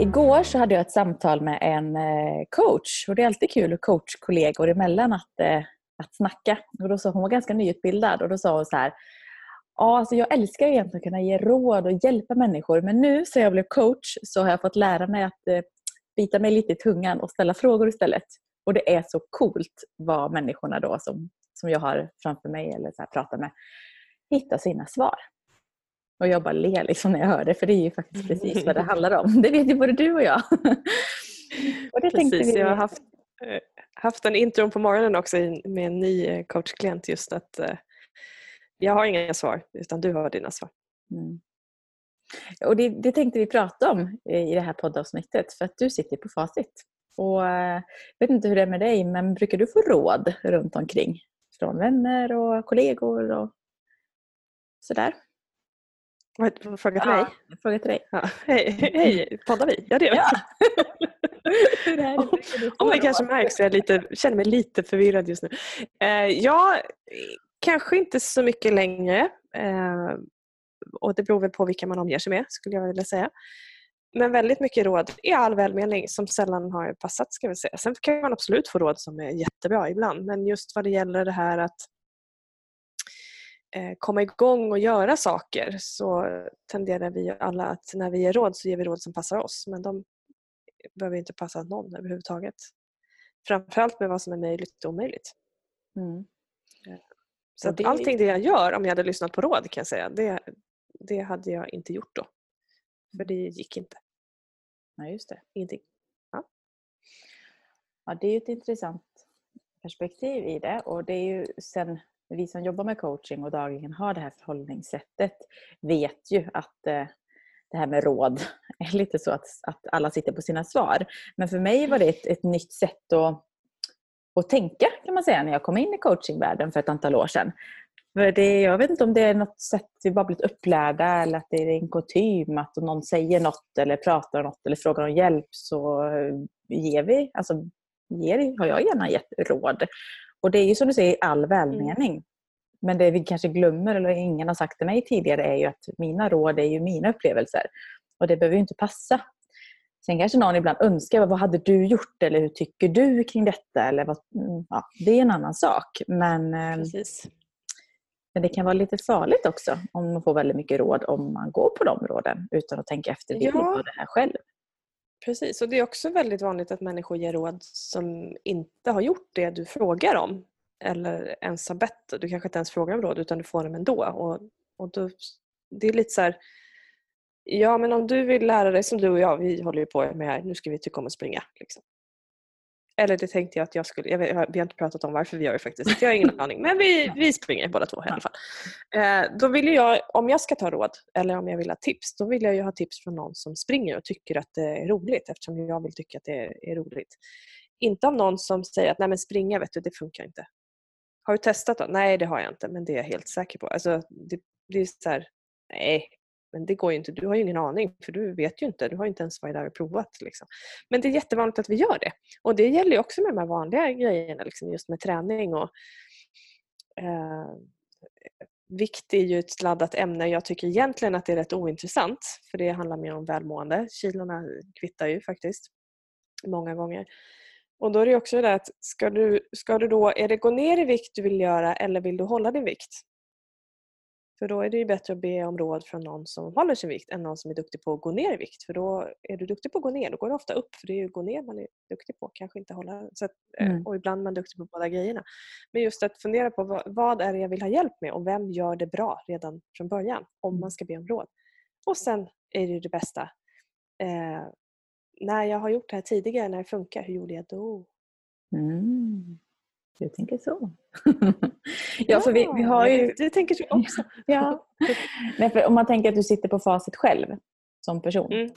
Igår så hade jag ett samtal med en eh, coach och det är alltid kul coachkollegor emellan att, eh, att snacka. Och då sa, hon var ganska nyutbildad och då sa hon så här Ja, alltså jag älskar egentligen att kunna ge råd och hjälpa människor men nu sen jag blev coach så har jag fått lära mig att eh, bita mig lite i tungan och ställa frågor istället. Och det är så coolt vad människorna då som, som jag har framför mig eller så här, pratar med hittar sina svar. Och jag bara ler liksom när jag hör det för det är ju faktiskt precis vad det handlar om. Det vet ju både du och jag. och det precis, vi... jag har haft, eh, haft en intro på morgonen också med en ny eh, coachklient just att eh, jag har inga svar utan du har dina svar. Mm. Och det, det, tänkte vi prata om i det här poddavsnittet för att du sitter på facit. Och jag vet inte hur det är med dig men brukar du få råd runt omkring? Från vänner och kollegor och sådär? Fråga till mig? Ja, fråga till dig. Ja. Hej, hej, poddar vi? Ja det gör vi. Ja. om, om det kanske märks jag lite, känner mig lite förvirrad just nu. Eh, ja, kanske inte så mycket längre. Eh, och det beror väl på vilka man omger sig med skulle jag vilja säga. Men väldigt mycket råd i all välmening som sällan har passat. Ska vi säga. Sen kan man absolut få råd som är jättebra ibland men just vad det gäller det här att komma igång och göra saker så tenderar vi alla att när vi ger råd så ger vi råd som passar oss men de behöver inte passa någon överhuvudtaget. Framförallt med vad som är möjligt och omöjligt. Mm. Eh, så att det... allting det jag gör, om jag hade lyssnat på råd kan jag säga, det, det hade jag inte gjort då. För det gick inte. Nej, just det. Ingenting. Ja. ja, det är ett intressant perspektiv i det och det är ju sen vi som jobbar med coaching och dagligen har det här förhållningssättet vet ju att eh, det här med råd är lite så att, att alla sitter på sina svar. Men för mig var det ett, ett nytt sätt att, att tänka kan man säga när jag kom in i coachingvärlden för ett antal år sedan. För det, jag vet inte om det är något sätt vi bara blivit upplärda eller att det är en kutym att om någon säger något eller pratar om något eller frågar om hjälp så eh, ger vi, alltså ger, har jag gärna gett råd. Och det är ju som du säger all mm. välmening. Men det vi kanske glömmer, eller ingen har sagt till mig tidigare, är ju att mina råd är ju mina upplevelser. Och det behöver ju inte passa. Sen kanske någon ibland önskar, vad hade du gjort? Eller hur tycker du kring detta? Eller vad, mm, ja, det är en annan sak. Men, ehm, Precis. men det kan vara lite farligt också om man får väldigt mycket råd om man går på de råden utan att tänka efter, vill ja. det här själv? Precis, och det är också väldigt vanligt att människor ger råd som inte har gjort det du frågar om eller ens har bett. Du kanske inte ens frågar om råd utan du får dem ändå. Och, och då, det är lite så här, ja men om du vill lära dig som du och jag, vi håller ju på med här, nu ska vi tycka om att springa. Liksom. Eller det tänkte jag att jag skulle, jag vet, vi har inte pratat om varför vi gör det faktiskt, jag har ingen aning. Men vi, vi springer båda två i alla fall. Eh, då vill jag, om jag ska ta råd eller om jag vill ha tips, då vill jag ju ha tips från någon som springer och tycker att det är roligt eftersom jag vill tycka att det är, är roligt. Inte av någon som säger att nej men springa vet du, det funkar inte. Har du testat då? Nej det har jag inte men det är jag helt säker på. Alltså, det, det är så här, nej men det går ju inte, du har ju ingen aning för du vet ju inte, du har inte ens varit där och provat. Liksom. Men det är jättevanligt att vi gör det. Och det gäller ju också med de här vanliga grejerna, liksom, just med träning och eh, Vikt är ju ett laddat ämne. Jag tycker egentligen att det är rätt ointressant för det handlar mer om välmående. Kilorna kvittar ju faktiskt många gånger. Och då är det också det att ska du, ska du då, är det gå ner i vikt du vill göra eller vill du hålla din vikt? För då är det ju bättre att be om råd från någon som håller sin vikt än någon som är duktig på att gå ner i vikt. För då är du duktig på att gå ner, då går det ofta upp. För det är ju gå ner man är duktig på, kanske inte hålla. Så att, eh, mm. Och ibland är man duktig på båda grejerna. Men just att fundera på vad, vad är det jag vill ha hjälp med och vem gör det bra redan från början om mm. man ska be om råd. Och sen är det det bästa. Eh, när jag har gjort det här tidigare, när det funkar, hur gjorde jag då? Mm. Du tänker så. ja, för vi, vi har ju... Du tänker så också. ja. Nej, för om man tänker att du sitter på facit själv som person. Mm.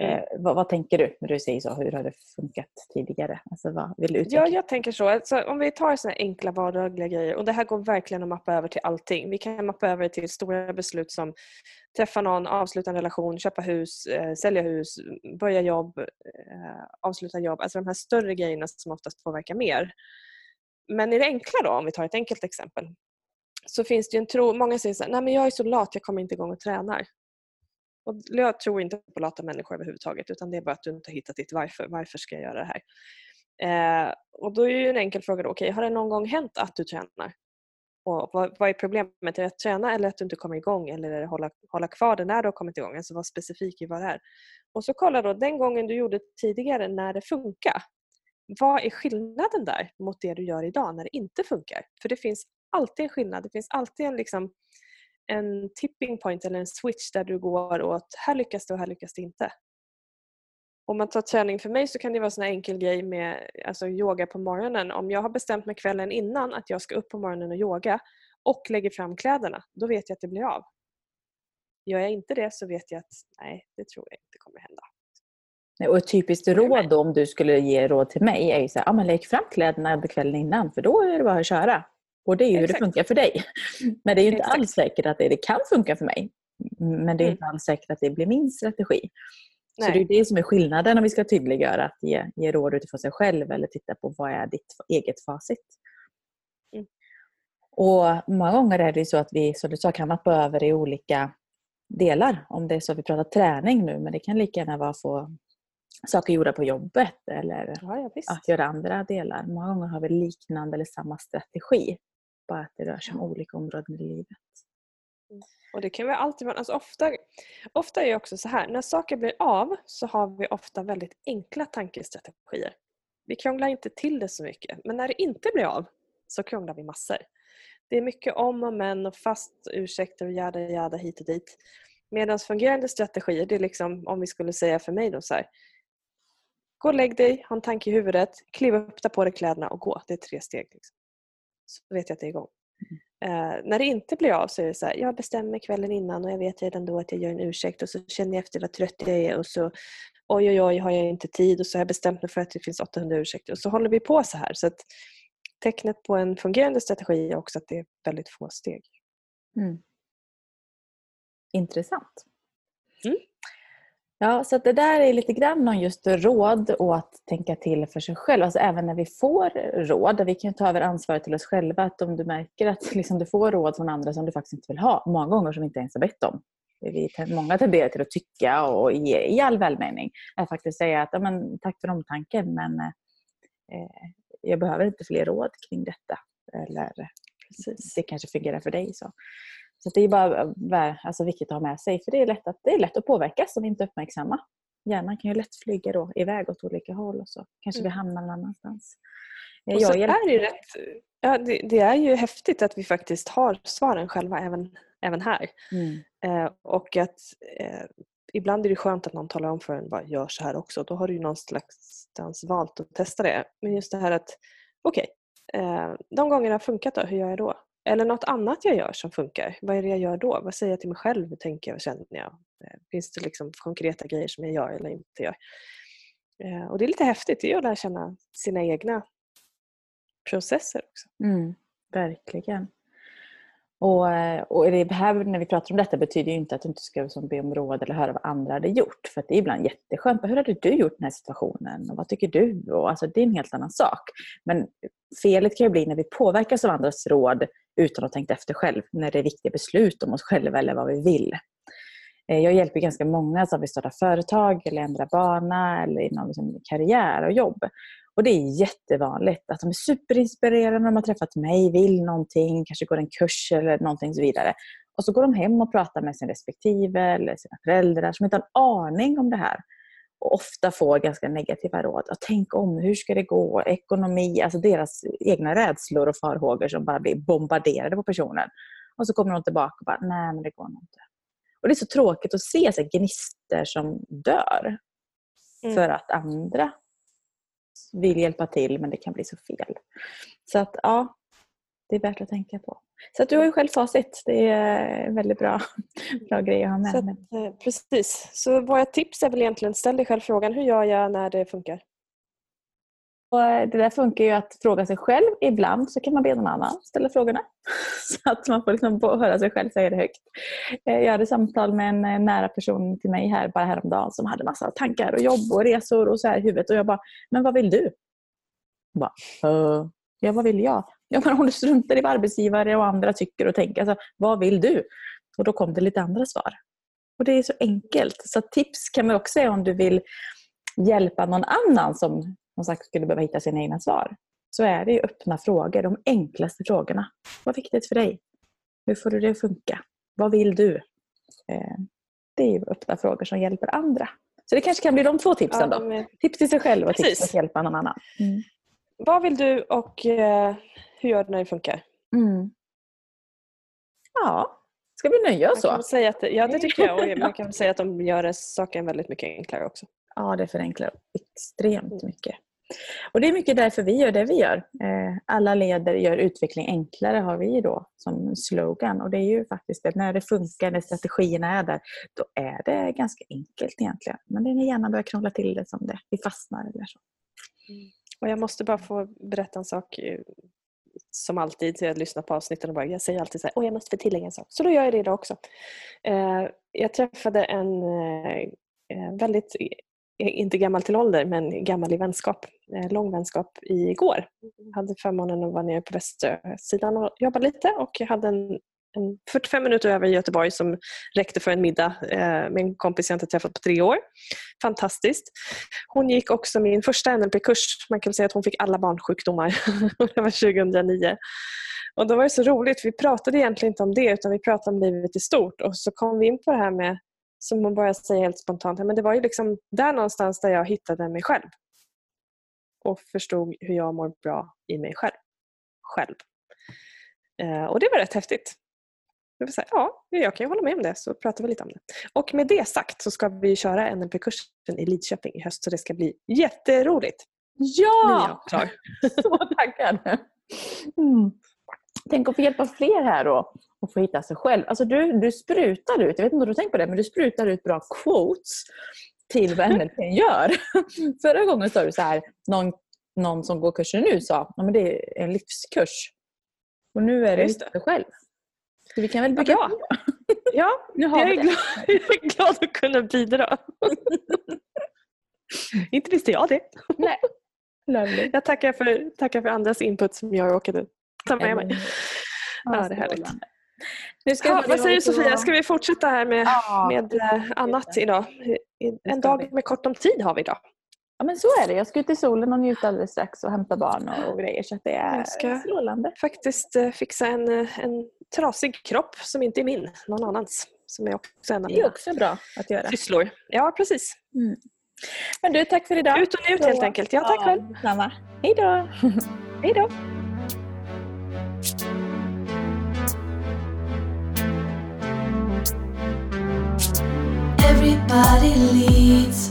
Mm. Eh, vad, vad, tänker du när du säger så? Hur har det funkat tidigare? Alltså, vad vill du ja, jag tänker så. Alltså, om vi tar såna enkla vardagliga grejer och det här går verkligen att mappa över till allting. Vi kan mappa över till stora beslut som träffa någon, avsluta en relation, köpa hus, eh, sälja hus, börja jobb, eh, avsluta jobb. Alltså de här större grejerna som oftast påverkar mer. Men i det enkla då, om vi tar ett enkelt exempel, så finns det ju en tro, många säger så här, nej men jag är så lat, jag kommer inte igång och tränar. Och jag tror inte på lata människor överhuvudtaget utan det är bara att du inte har hittat ditt varför. Varför ska jag göra det här? Eh, och då är ju en enkel fråga då, okej, okay, har det någon gång hänt att du tränar? Och vad, vad, är problemet? Är det att träna eller att du inte kommer igång? Eller är det att hålla, hålla kvar det när du har kommit igång? Alltså vara specifik i vad det är. Och så kolla då den gången du gjorde tidigare när det funkar. Vad är skillnaden där mot det du gör idag när det inte funkar? För det finns alltid en skillnad. Det finns alltid en, liksom, en tipping point eller en switch där du går åt här lyckas det och här lyckas det inte. Om man tar träning för mig så kan det vara en sån enkel grej med alltså yoga på morgonen. Om jag har bestämt mig kvällen innan att jag ska upp på morgonen och yoga och lägger fram kläderna, då vet jag att det blir av. Gör jag inte det så vet jag att nej, det tror jag inte kommer hända. Och ett typiskt råd då, om du skulle ge råd till mig är ju så här, ah, men lägg fram kläderna kvällen innan för då är det bara att köra. Och det är ju Exakt. hur det funkar för dig. Men det är ju inte Exakt. alls säkert att det, det kan funka för mig. Men det är mm. inte alls säkert att det blir min strategi. Nej. Så det är det som är skillnaden om vi ska tydliggöra att ge, ge råd utifrån sig själv eller titta på vad är ditt eget facit. Mm. Och Många gånger är det så att vi som du sa, kan mappa över i olika delar. Om det är så att vi pratar träning nu, men det kan lika gärna vara att få saker gjorda på jobbet eller ja, ja, att göra andra delar. Många gånger har vi liknande eller samma strategi. Bara att det rör sig om olika områden i livet. Och det kan vi alltid vara. Alltså ofta, ofta är det också så här, när saker blir av så har vi ofta väldigt enkla tankestrategier. Vi krånglar inte till det så mycket. Men när det inte blir av så krånglar vi massor. Det är mycket om och men och fast ursäkter och jada jada hit och dit. Medan fungerande strategier, det är liksom om vi skulle säga för mig då så här. Gå och lägg dig, ha en tanke i huvudet, kliv upp, ta på dig kläderna och gå. Det är tre steg. Liksom. Så vet jag att det är igång. Mm. Eh, när det inte blir av så är det så här, jag bestämmer kvällen innan och jag vet redan då att jag gör en ursäkt och så känner jag efter vad trött jag är och så oj oj oj har jag inte tid och så har jag bestämt mig för att det finns 800 ursäkter och så håller vi på så här. Så att tecknet på en fungerande strategi är också att det är väldigt få steg. Mm. Intressant. Mm. Ja, så det där är lite grann om just råd och att tänka till för sig själv. Alltså även när vi får råd, vi kan ta över ansvaret till oss själva. Att om du märker att liksom du får råd från andra som du faktiskt inte vill ha, många gånger som vi inte ens har bett om. Vi, många tenderar till att tycka och ge i all välmening. Att faktiskt säga att ja, men, tack för omtanken men eh, jag behöver inte fler råd kring detta. Eller Precis. det kanske fungerar för dig. Så. Så det är bara alltså, viktigt att ha med sig för det är lätt att, det är lätt att påverkas om vi inte är uppmärksamma. Hjärnan kan ju lätt flyga då iväg åt olika håll och så kanske mm. vi hamnar någon annanstans. Och så är det, rätt, ja, det, det, är ju häftigt att vi faktiskt har svaren själva även, även här. Mm. Eh, och att eh, ibland är det skönt att någon talar om för en bara gör så här också. Då har du ju någonstans valt att testa det. Men just det här att okej, okay, eh, de gångerna har funkat då, hur gör jag då? Eller något annat jag gör som funkar. Vad är det jag gör då? Vad säger jag till mig själv? Hur tänker jag? Vad känner jag? Eh, finns det liksom konkreta grejer som jag gör eller inte gör? Eh, och det är lite häftigt. Det är att lära känna sina egna processer också. Mm, verkligen. Och, eh, och det här, när vi pratar om detta betyder ju inte att du inte ska be om råd eller höra vad andra hade gjort. För det är ibland jätteskönt. Hur hade du gjort i den här situationen? Och vad tycker du? Och alltså, det är en helt annan sak. Men felet kan ju bli när vi påverkas av andras råd utan att ha tänkt efter själv. När det är viktiga beslut om oss själva eller vad vi vill. Eh, jag hjälper ganska många som vill starta företag eller ändra bana eller inom liksom karriär och jobb. Och Det är jättevanligt att de är superinspirerade när de har träffat mig, vill någonting, kanske går en kurs eller någonting så vidare. Och så går de hem och pratar med sin respektive eller sina föräldrar som inte har en aning om det här. Och ofta får ganska negativa råd. Tänk om, hur ska det gå? Ekonomi, alltså deras egna rädslor och farhågor som bara blir bombarderade på personen. Och så kommer de tillbaka och bara, nej men det går nog inte. Och Det är så tråkigt att se så gnister som dör. Mm. För att andra vill hjälpa till men det kan bli så fel. Så att ja, det är värt att tänka på. Så att du har ju själv facit. Det är en väldigt bra, bra grej att ha med. Så att, eh, precis. Så våra tips är väl egentligen ställ dig själv frågan hur gör jag när det funkar? Och eh, det där funkar ju att fråga sig själv. Ibland så kan man be någon annan ställa frågorna. Så att man får liksom höra sig själv säga det högt. Eh, jag hade samtal med en nära person till mig här bara häromdagen som hade massa tankar och jobb och resor och så här i huvudet. Och jag bara, men vad vill du? Jag bara, uh, ja vad vill jag? Ja, men om du struntar i vad arbetsgivare och andra tycker och tänker. Alltså, vad vill du? Och då kom det lite andra svar. Och det är så enkelt. Så tips kan man också säga om du vill hjälpa någon annan som som sagt skulle behöva hitta sina egna svar. Så är det ju öppna frågor, de enklaste frågorna. Vad är viktigt för dig? Hur får du det att funka? Vad vill du? Eh, det är ju öppna frågor som hjälper andra. Så det kanske kan bli de två tipsen Ja, då. men- Tips till sig själv och tips Precis. för att hjälpa någon annan. Mm. Vad vill du och eh, hur gör du när det funkar? Mm. Ja, ska vi nöja oss så? säga att, ja, det tycker jag. Och man kan säga att de gör saken väldigt mycket enklare också. Ja, det förenklar extremt mycket. Och det är mycket därför vi gör det vi gör. Eh, Alla leder gör utveckling enklare har vi då som slogan. Och det är ju faktiskt det, när det funkar, när strategierna är där, då är det ganska enkelt egentligen. Men det är när hjärnan börjar krångla till det som det, vi fastnar eller så. Och jag måste bara få berätta en sak. Som alltid, så jag lyssnar på avsnitten och bara, jag säger alltid så här, åh jag måste få tillägga en sak. Så då gör jag det idag också. Eh, jag träffade en eh, eh väldigt, eh, inte gammal till ålder, men gammal i vänskap, eh, lång vänskap igår. Jag hade förmånen att vara nere på västsidan och jobba lite och jag hade en 45 minuter över i Göteborg som räckte för en middag eh, med en kompis jag inte träffat på tre år. Fantastiskt. Hon gick också min första NLP-kurs. Man kan säga att hon fick alla barnsjukdomar. det var 2009. Och då var det så roligt. Vi pratade egentligen inte om det utan vi pratade om livet i stort. Och så kom vi in på det här med, som hon började säga helt spontant, men det var ju liksom där någonstans där jag hittade mig själv. Och förstod hur jag mår bra i mig själv. Själv. Eh, och det var rätt häftigt. Jag vill säga, ja, jag kan ju hålla med om det, så pratar vi lite om det. Och med det sagt så ska vi köra NLP-kursen i Lidköping i höst, så det ska bli jätteroligt. Nu är Ja! jag. Så taggad! Mm. Tänk att få hjälpa fler här då och få hitta sig själv. Alltså du, du sprutar ut, jag vet inte om du tänkt på det, men du sprutar ut bra quotes till vad NLP gör. Förra gången sa du så här, någon, någon som går kursen nu sa att det är en livskurs. Och nu är det Just hitta sig själv. Så vi kan väl bygga bra. på. Ja, Nu har jag vi det. glad, jag är glad att kunna bidra. inte visste jag det. Nej. Lovely. Jag tackar för, tackar för andras input som jag råkade ta med mig. Ja, det är härligt. Nu ska vi vad säger och- Sofia, ska vi fortsätta här med, Ja, med eh, annat idag? En dag med kort om tid har vi idag. Ja men så är det. Jag ska ut i solen och njuta alldeles strax och hämta barn och, och grejer. Så att det är Jag ska- strålande. Faktiskt eh, fixa en, eh, en trasig kropp som inte är min, någon annans. Som är också en av Det är mina också bra att göra. sysslor. Ja, precis. Men du, tack för idag. Ut och njut helt enkelt. Ja, tack själv. Samma. Hej då! Hej då. Everybody leads.